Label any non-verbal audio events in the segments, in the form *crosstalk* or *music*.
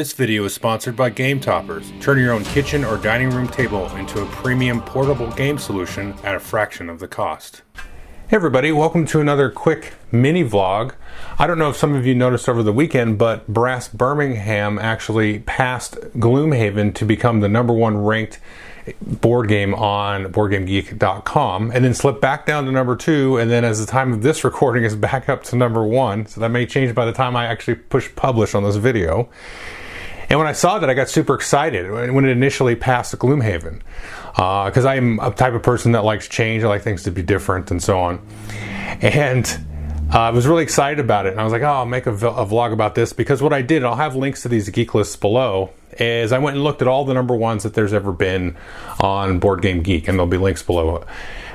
This video is sponsored by Game Toppers. Turn your own kitchen or dining room table into a premium portable game solution at a fraction of the cost. Hey everybody, welcome to another quick mini vlog. I don't know if some of you noticed over the weekend, but Brass Birmingham actually passed Gloomhaven to become the number one ranked board game on BoardGameGeek.com and then slipped back down to number two. And then, as the time of this recording, is back up to number one. So that may change by the time I actually push publish on this video. And when I saw that, I got super excited when it initially passed Gloomhaven. Because uh, I'm a type of person that likes change, I like things to be different and so on. And uh, I was really excited about it. And I was like, oh, I'll make a, a vlog about this because what I did, I'll have links to these geek lists below, is I went and looked at all the number ones that there's ever been on Board Game Geek, and there'll be links below.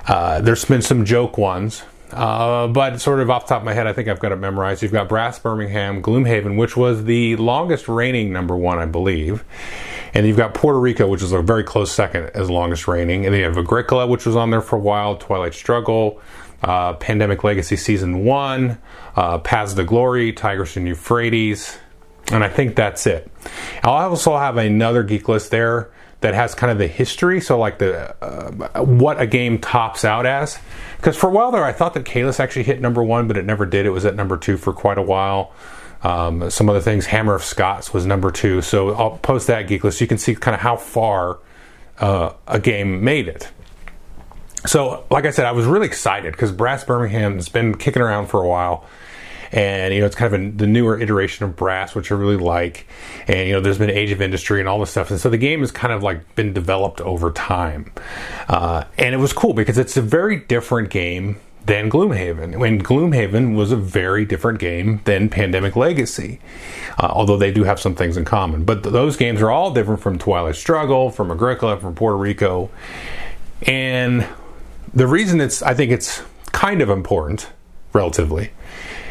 Uh, there's been some joke ones uh, but sort of off the top of my head, I think I've got it memorized. You've got Brass Birmingham, Gloomhaven, which was the longest reigning number one, I believe. And you've got Puerto Rico, which is a very close second as longest reigning. And then you have Agricola, which was on there for a while, Twilight Struggle, uh, Pandemic Legacy Season 1, uh, Paths to Glory, Tigris and Euphrates. And I think that's it. I'll also have another geek list there that has kind of the history, so like the uh, what a game tops out as. Because for a while there, I thought that Caylus actually hit number one, but it never did. It was at number two for quite a while. Um, some other things, Hammer of Scots was number two. So I'll post that geek list. You can see kind of how far uh, a game made it. So, like I said, I was really excited because Brass Birmingham has been kicking around for a while and you know it's kind of a, the newer iteration of brass which i really like and you know there's been age of industry and all this stuff and so the game has kind of like been developed over time uh, and it was cool because it's a very different game than Gloomhaven. When Gloomhaven was a very different game than Pandemic Legacy, uh, although they do have some things in common. But th- those games are all different from Twilight Struggle, from Agricola, from Puerto Rico, and the reason it's I think it's kind of important, relatively,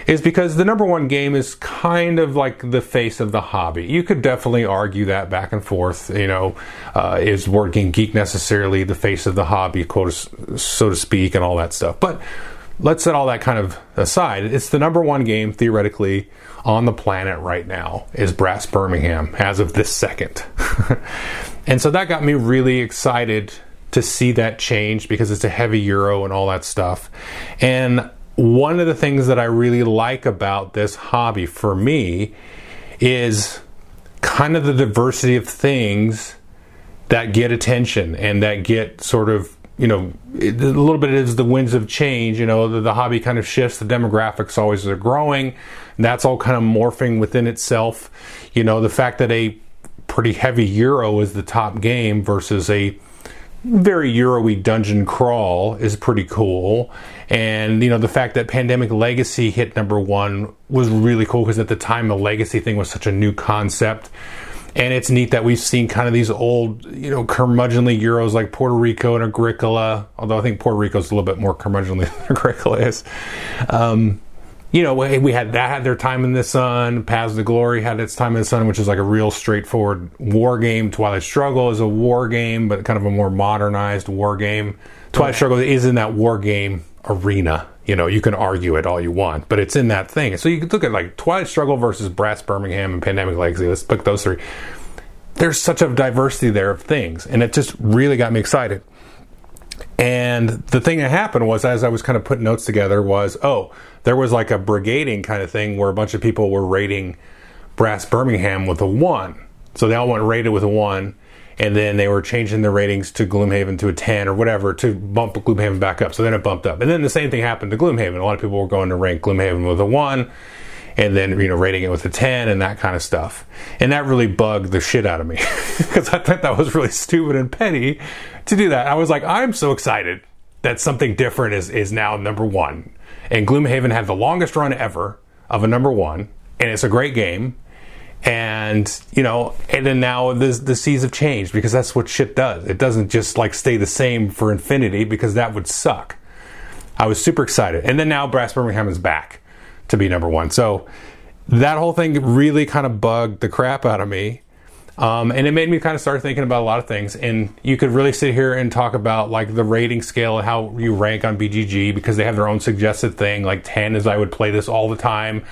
is because the number one game is kind of like the face of the hobby. You could definitely argue that back and forth. You know, uh, is Board Game Geek necessarily the face of the hobby, quote, so to speak, and all that stuff? But let's set all that kind of aside. It's the number one game theoretically on the planet right now is Brass Birmingham as of this second. *laughs* and so that got me really excited to see that change because it's a heavy euro and all that stuff. And one of the things that I really like about this hobby for me is kind of the diversity of things that get attention and that get sort of you know a little bit is the winds of change you know the, the, hobby kind of shifts the demographics always are growing that's all kind of morphing within itself. You know the fact that a pretty heavy euro is the top game versus a very Euro-y dungeon crawl is pretty cool. And, you know, the fact that Pandemic Legacy hit number one was really cool because at the time the Legacy thing was such a new concept. And it's neat that we've seen kind of these old, you know, curmudgeonly Euros like Puerto Rico and Agricola, although I think Puerto Rico's a little bit more curmudgeonly *laughs* than Agricola is. Um, you know, we had that had their time in the sun. Paths to Glory had its time in the sun, which is like a real straightforward war game. Twilight Struggle is a war game, but kind of a more modernized war game. Twilight Struggle is in that war game arena. You know, you can argue it all you want, but it's in that thing. So you can look at like Twilight Struggle versus Brass Birmingham and Pandemic Legacy. Let's pick those three. There's such a diversity there of things, and it just really got me excited. And the thing that happened was, as I was kind of putting notes together, was oh, there was like a brigading kind of thing where a bunch of people were rating Brass Birmingham with a one. So they all went rated with a one, and then they were changing their ratings to Gloomhaven to a 10 or whatever to bump Gloomhaven back up. So then it bumped up. And then the same thing happened to Gloomhaven. A lot of people were going to rank Gloomhaven with a 1 and then, you know, rating it with a 10 and that kind of stuff. And that really bugged the shit out of me *laughs* because I thought that was really stupid and petty to do that. I was like, I'm so excited that something different is, is now number one. And Gloomhaven had the longest run ever of a number one, and it's a great game. And you know, and then now the the seas have changed because that's what shit does. It doesn't just like stay the same for infinity because that would suck. I was super excited, and then now Brass Birmingham is back to be number one. So that whole thing really kind of bugged the crap out of me. Um, and it made me kind of start thinking about a lot of things. And you could really sit here and talk about like the rating scale and how you rank on BGG because they have their own suggested thing. Like 10 is I would play this all the time.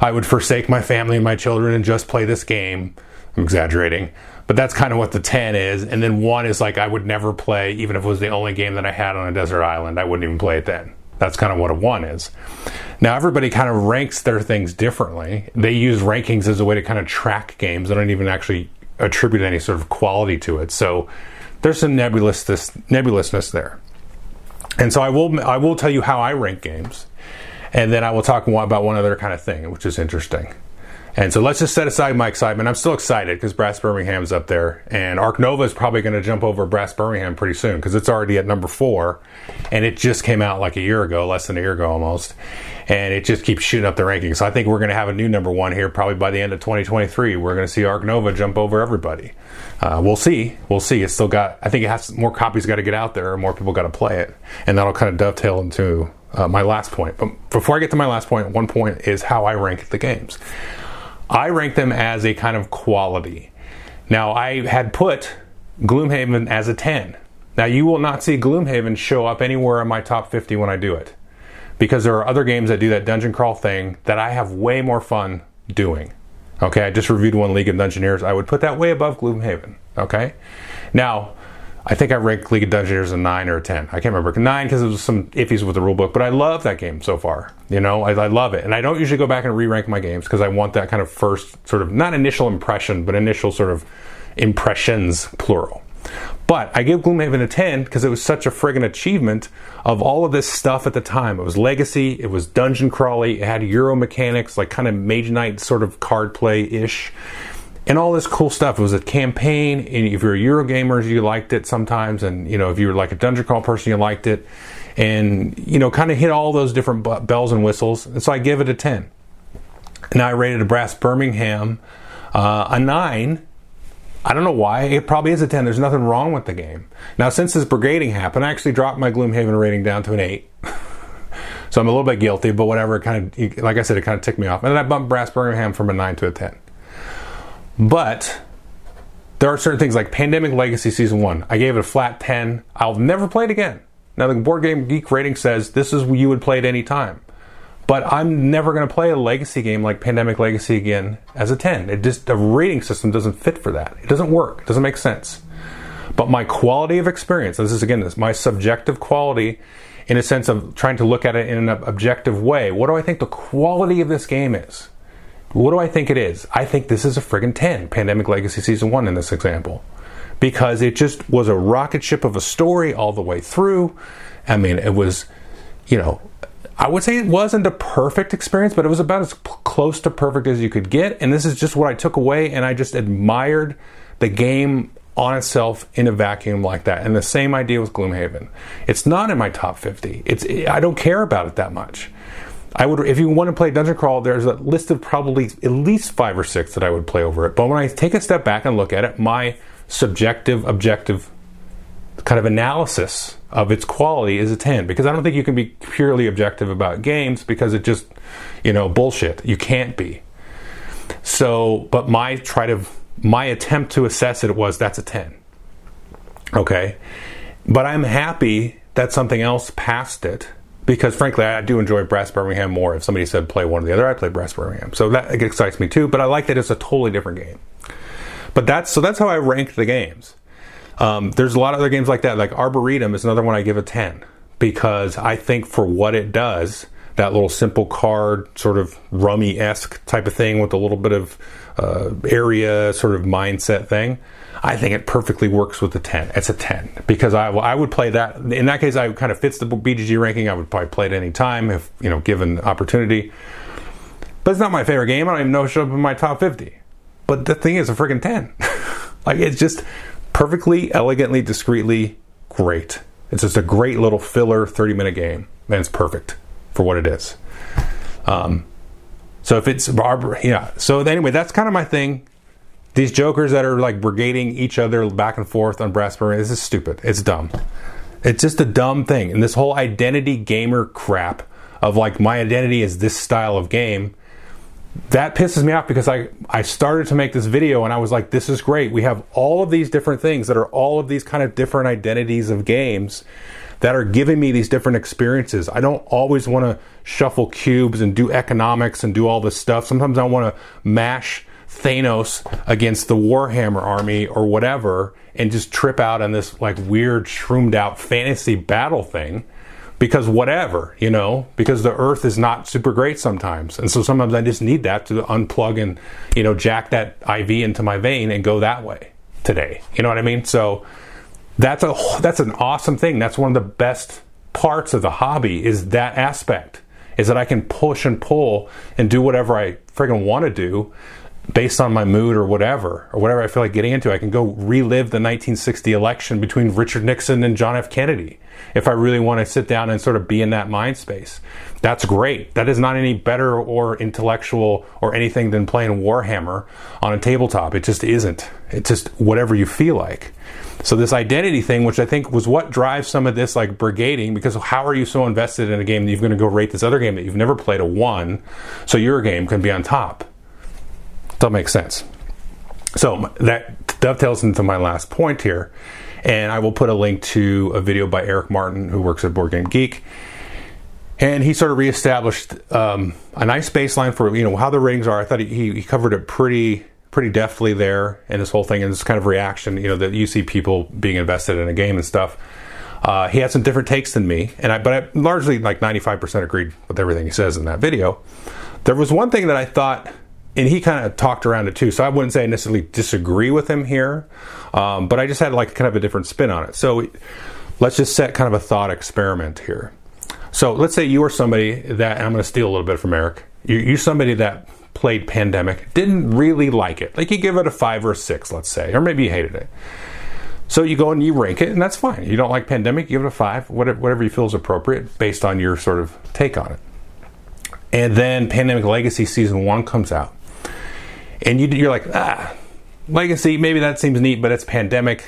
I would forsake my family and my children and just play this game. I'm exaggerating. But that's kind of what the 10 is. And then 1 is like I would never play, even if it was the only game that I had on a desert island. I wouldn't even play it then. That's kind of what a 1 is. Now, everybody kind of ranks their things differently. They use rankings as a way to kind of track games. They don't even actually attribute any sort of quality to it. So there's some nebulousness, nebulousness there. And so I will I will tell you how I rank games, and then I will talk about one other kind of thing, which is interesting. And so let's just set aside my excitement. I'm still excited because Brass Birmingham's up there, and Ark Nova is probably going to jump over Brass Birmingham pretty soon because it's already at number four, and it just came out like a year ago, less than a year ago almost, and it just keeps shooting up the rankings. So I think we're going to have a new number one here probably by the end of 2023. We're going to see Ark Nova jump over everybody. Uh, we'll see. We'll see. It's still got. I think it has more copies got to get out there, or more people got to play it, and that'll kind of dovetail into uh, my last point. But before I get to my last point, one point is how I rank the games. I rank them as a kind of quality. Now, I had put Gloomhaven as a 10. Now, you will not see Gloomhaven show up anywhere in my top 50 when I do it. Because there are other games that do that dungeon crawl thing that I have way more fun doing. Okay, I just reviewed one League of Dungeoneers. I would put that way above Gloomhaven. Okay? Now, I think I ranked League of Dungeoneers a nine or a ten. I can't remember nine because it was some iffies with the rulebook, but I love that game so far. You know, I, I love it, and I don't usually go back and re-rank my games because I want that kind of first sort of not initial impression, but initial sort of impressions plural. But I give Gloomhaven a 10 because it was such a friggin' achievement of all of this stuff at the time. It was legacy, it was dungeon crawly, it had Euro mechanics, like kind of Mage Knight sort of card play ish and all this cool stuff. It was a campaign, and if you're a Eurogamer, you liked it sometimes, and you know if you were like a dungeon crawl person, you liked it, and you know kind of hit all those different bells and whistles. And so I give it a ten. Now I rated a Brass Birmingham uh, a nine. I don't know why. It probably is a 10. There's nothing wrong with the game. Now, since this brigading happened, I actually dropped my Gloomhaven rating down to an 8. *laughs* so I'm a little bit guilty, but whatever. It kind of, like I said, it kind of ticked me off. And then I bumped Brass Birmingham from a 9 to a 10. But there are certain things like Pandemic Legacy Season 1. I gave it a flat 10. I'll never play it again. Now, the Board Game Geek rating says this is you would play at any time. But I'm never going to play a legacy game like Pandemic Legacy again as a 10. It just, the rating system doesn't fit for that. It doesn't work. It doesn't make sense. But my quality of experience, this is again, this my subjective quality in a sense of trying to look at it in an objective way. What do I think the quality of this game is? What do I think it is? I think this is a friggin' 10, Pandemic Legacy Season 1 in this example. Because it just was a rocket ship of a story all the way through. I mean, it was, you know, I would say it wasn't a perfect experience, but it was about as close to perfect as you could get. And this is just what I took away, and I just admired the game on itself in a vacuum like that. And the same idea with Gloomhaven. It's not in my top 50. It's I don't care about it that much. I would, if you want to play Dungeon Crawl, there's a list of probably at least five or six that I would play over it. But when I take a step back and look at it, my subjective, objective kind of analysis of its quality is a 10 because I don't think you can be purely objective about games because it just, you know, bullshit. You can't be. So, but my try to, my attempt to assess it was that's a 10. Okay. But I'm happy that something else passed it because frankly, I do enjoy Brass Birmingham more. If somebody said play one or the other, I play Brass Birmingham. So that excites me too. But I like that it's a totally different game. But that's so that's how I rank the games. Um, there's a lot of other games like that. Like Arboretum is another one I give a ten because I think for what it does, that little simple card sort of rummy esque type of thing with a little bit of uh, area sort of mindset thing. I think it perfectly works with the 10. It's a 10 because I, I would play that. In that case, I kind of fits the BGG ranking. I would probably play it any time if, you know, given opportunity. But it's not my favorite game. I don't even know it should up in my top 50. But the thing is a freaking 10. *laughs* like, it's just perfectly, elegantly, discreetly great. It's just a great little filler 30 minute game. And it's perfect for what it is. Um, so if it's Barbara, yeah. So anyway, that's kind of my thing. These jokers that are like brigading each other back and forth on brass Birmingham, this is stupid. It's dumb. It's just a dumb thing. And this whole identity gamer crap of like my identity is this style of game. that pisses me off because I, I started to make this video and I was like, this is great. We have all of these different things that are all of these kind of different identities of games that are giving me these different experiences. I don't always want to shuffle cubes and do economics and do all this stuff. Sometimes I want to mash Thanos against the Warhammer army or whatever and just trip out on this like weird shroomed out fantasy battle thing because whatever, you know, because the earth is not super great sometimes. And so sometimes I just need that to unplug and, you know, jack that IV into my vein and go that way today. You know what I mean? So that's a that's an awesome thing. That's one of the best parts of the hobby is that aspect. Is that I can push and pull and do whatever I friggin' want to do based on my mood or whatever, or whatever I feel like getting into. I can go relive the 1960 election between Richard Nixon and John F. Kennedy if I really want to sit down and sort of be in that mind space. That's great. That is not any better or intellectual or anything than playing Warhammer on a tabletop. It just isn't. It's just whatever you feel like. So this identity thing, which I think was what drives some of this like brigading, because how are you so invested in a game that you're going to go rate this other game that you've never played a one, so your game can be on top? That makes sense. So that dovetails into my last point here, and I will put a link to a video by Eric Martin, who works at Board Game Geek, and he sort of reestablished um, a nice baseline for you know how the ratings are. I thought he, he covered it pretty pretty deftly there in this whole thing and this kind of reaction, you know, that you see people being invested in a game and stuff. Uh, he had some different takes than me, and I, but I largely like 95% agreed with everything he says in that video. There was one thing that I thought and he kind of talked around it too. So I wouldn't say I necessarily disagree with him here, um, but I just had like kind of a different spin on it. So let's just set kind of a thought experiment here. So let's say you are somebody that, I'm going to steal a little bit from Eric. You, you're somebody that played Pandemic, didn't really like it. Like you give it a five or a six, let's say, or maybe you hated it. So you go and you rank it, and that's fine. You don't like Pandemic, you give it a five, whatever, whatever you feel is appropriate based on your sort of take on it. And then Pandemic Legacy Season 1 comes out and you, you're like, ah, legacy, maybe that seems neat, but it's pandemic.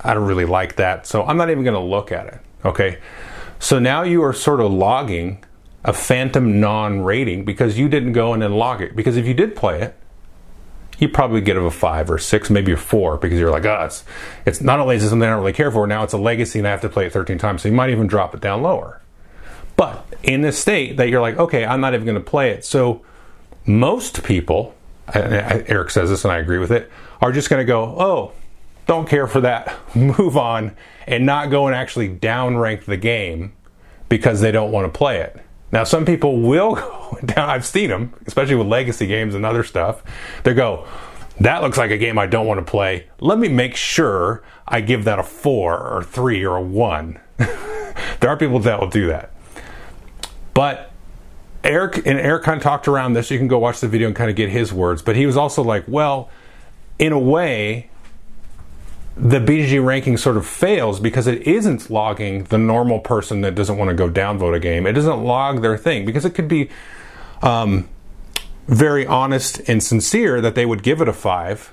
I don't really like that, so I'm not even going to look at it. Okay, so now you are sort of logging a phantom non-rating because you didn't go in and log it. Because if you did play it, you probably get of a five or six, maybe a four, because you're like, oh, it's, it's not only is it something I don't really care for, now it's a legacy and I have to play it 13 times, so you might even drop it down lower. But in this state that you're like, okay, I'm not even going to play it. So most people Eric says this and I agree with it, are just going to go, oh, don't care for that, *laughs* move on, and not go and actually downrank the game because they don't want to play it. Now, some people will *laughs* go down, I've seen them, especially with legacy games and other stuff. They go, that looks like a game I don't want to play. Let me make sure I give that a four or three or a one. *laughs* there are people that will do that. But Eric and Eric kind of talked around this. You can go watch the video and kind of get his words. But he was also like, well, in a way, the BGG ranking sort of fails because it isn't logging the normal person that doesn't want to go downvote a game. It doesn't log their thing because it could be um, very honest and sincere that they would give it a five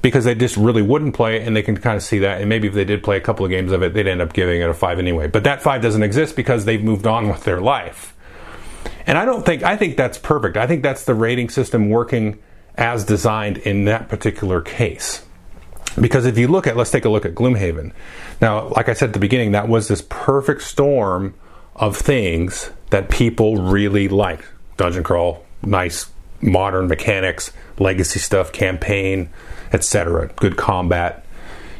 because they just really wouldn't play it and they can kind of see that. And maybe if they did play a couple of games of it, they'd end up giving it a five anyway. But that five doesn't exist because they've moved on with their life. And I don't think I think that's perfect. I think that's the rating system working as designed in that particular case. Because if you look at let's take a look at Gloomhaven. Now, like I said at the beginning, that was this perfect storm of things that people really liked. Dungeon crawl, nice modern mechanics, legacy stuff, campaign, etc. Good combat,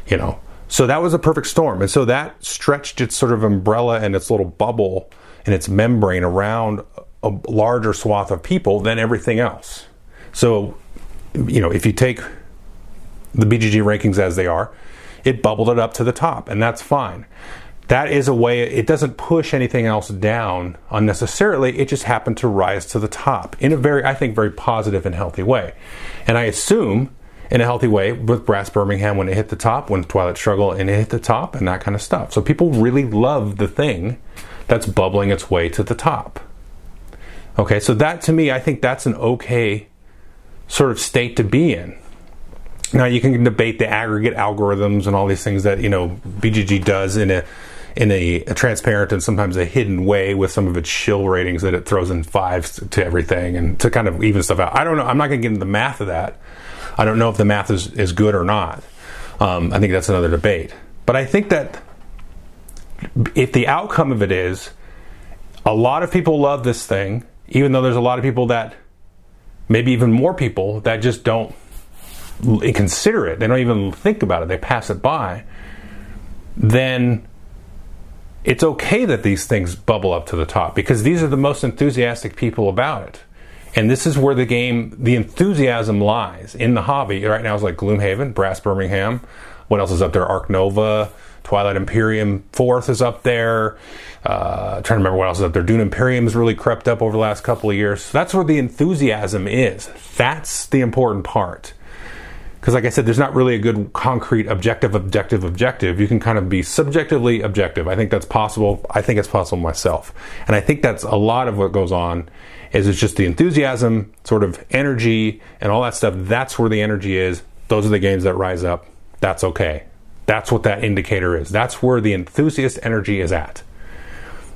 you know. So that was a perfect storm. And so that stretched its sort of umbrella and its little bubble and its membrane around a larger swath of people than everything else. So, you know, if you take the BGG rankings as they are, it bubbled it up to the top, and that's fine. That is a way, it doesn't push anything else down unnecessarily. It just happened to rise to the top in a very, I think, very positive and healthy way. And I assume in a healthy way with Brass Birmingham when it hit the top, when Twilight Struggle and it hit the top, and that kind of stuff. So people really love the thing that's bubbling its way to the top. Okay, so that to me, I think that's an okay sort of state to be in. Now you can debate the aggregate algorithms and all these things that you know BGG does in a in a, a, transparent and sometimes a hidden way with some of its shill ratings that it throws in fives to everything and to kind of even stuff out. I don't know. I'm not going to get into the math of that. I don't know if the math is, is good or not. Um, I think that's another debate. But I think that if the outcome of it is a lot of people love this thing, even though there's a lot of people that, maybe even more people, that just don't consider it, they don't even think about it, they pass it by, then it's okay that these things bubble up to the top because these are the most enthusiastic people about it. And this is where the game, the enthusiasm lies in the hobby. Right now, it's like Gloomhaven, Brass Birmingham. What else is up there? Ark Nova, Twilight Imperium Fourth is up there. Uh, trying to remember what else is up there. Dune Imperium has really crept up over the last couple of years. So that's where the enthusiasm is. That's the important part. Because like i said there's not really a good concrete objective objective objective. You can kind of be subjectively objective. I think that's possible. I think it's possible myself. And i think that's a lot of what goes on is it's just the enthusiasm sort of energy and all that stuff. That's where the energy is. Those are the games that rise up. That's okay that's what that indicator is that's where the enthusiast energy is at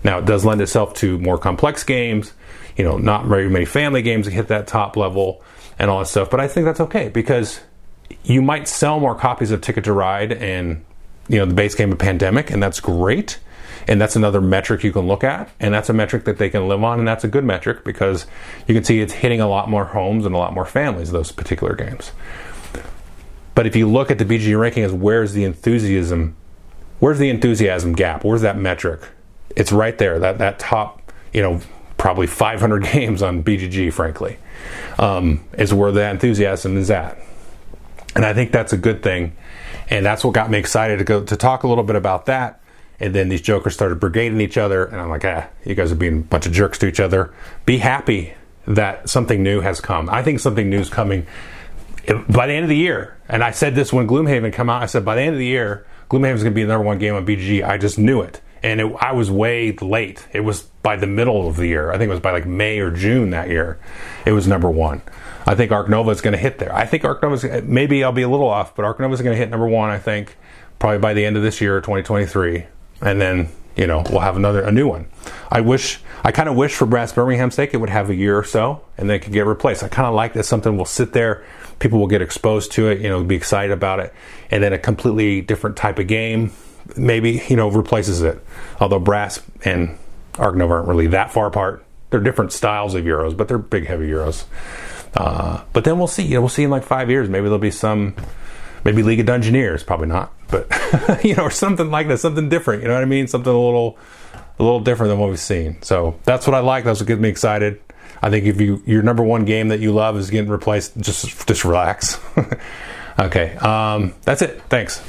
now it does lend itself to more complex games you know not very many family games that hit that top level and all that stuff but i think that's okay because you might sell more copies of Ticket to Ride and you know the base game of Pandemic, and that's great. And that's another metric you can look at, and that's a metric that they can live on, and that's a good metric because you can see it's hitting a lot more homes and a lot more families. Those particular games. But if you look at the BGG ranking as where's the enthusiasm, where's the enthusiasm gap? Where's that metric? It's right there. That that top, you know, probably 500 *laughs* games on BGG, frankly, um, is where that enthusiasm is at. And I think that's a good thing. And that's what got me excited to go to talk a little bit about that. And then these jokers started brigading each other. And I'm like, ah, you guys are being a bunch of jerks to each other. Be happy that something new has come. I think something new is coming by the end of the year. And I said this when Gloomhaven come out. I said by the end of the year, Gloomhaven is going to be the number one game on BGG. I just knew it. And it, I was way late. It was by the middle of the year. I think it was by like May or June that year. It was number one. I think Ark Nova is going to hit there. I think Ark Nova maybe I'll be a little off, but Ark Nova is going to hit number one. I think probably by the end of this year, 2023, and then you know we'll have another a new one. I wish I kind of wish for Brass Birmingham's sake it would have a year or so and then it could get replaced. I kind of like that something will sit there, people will get exposed to it, you know, be excited about it, and then a completely different type of game maybe you know replaces it. Although Brass and Ark Nova aren't really that far apart. They're different styles of euros, but they're big, heavy euros. Uh, but then we'll see. You know, we'll see in like five years. Maybe there'll be some, maybe League of Dungeoneers. Probably not, but *laughs* you know, or something like that, something different. You know what I mean? Something a little, a little different than what we've seen. So that's what I like. That's what gets me excited. I think if you your number one game that you love is getting replaced, just just relax. *laughs* okay, um, that's it. Thanks.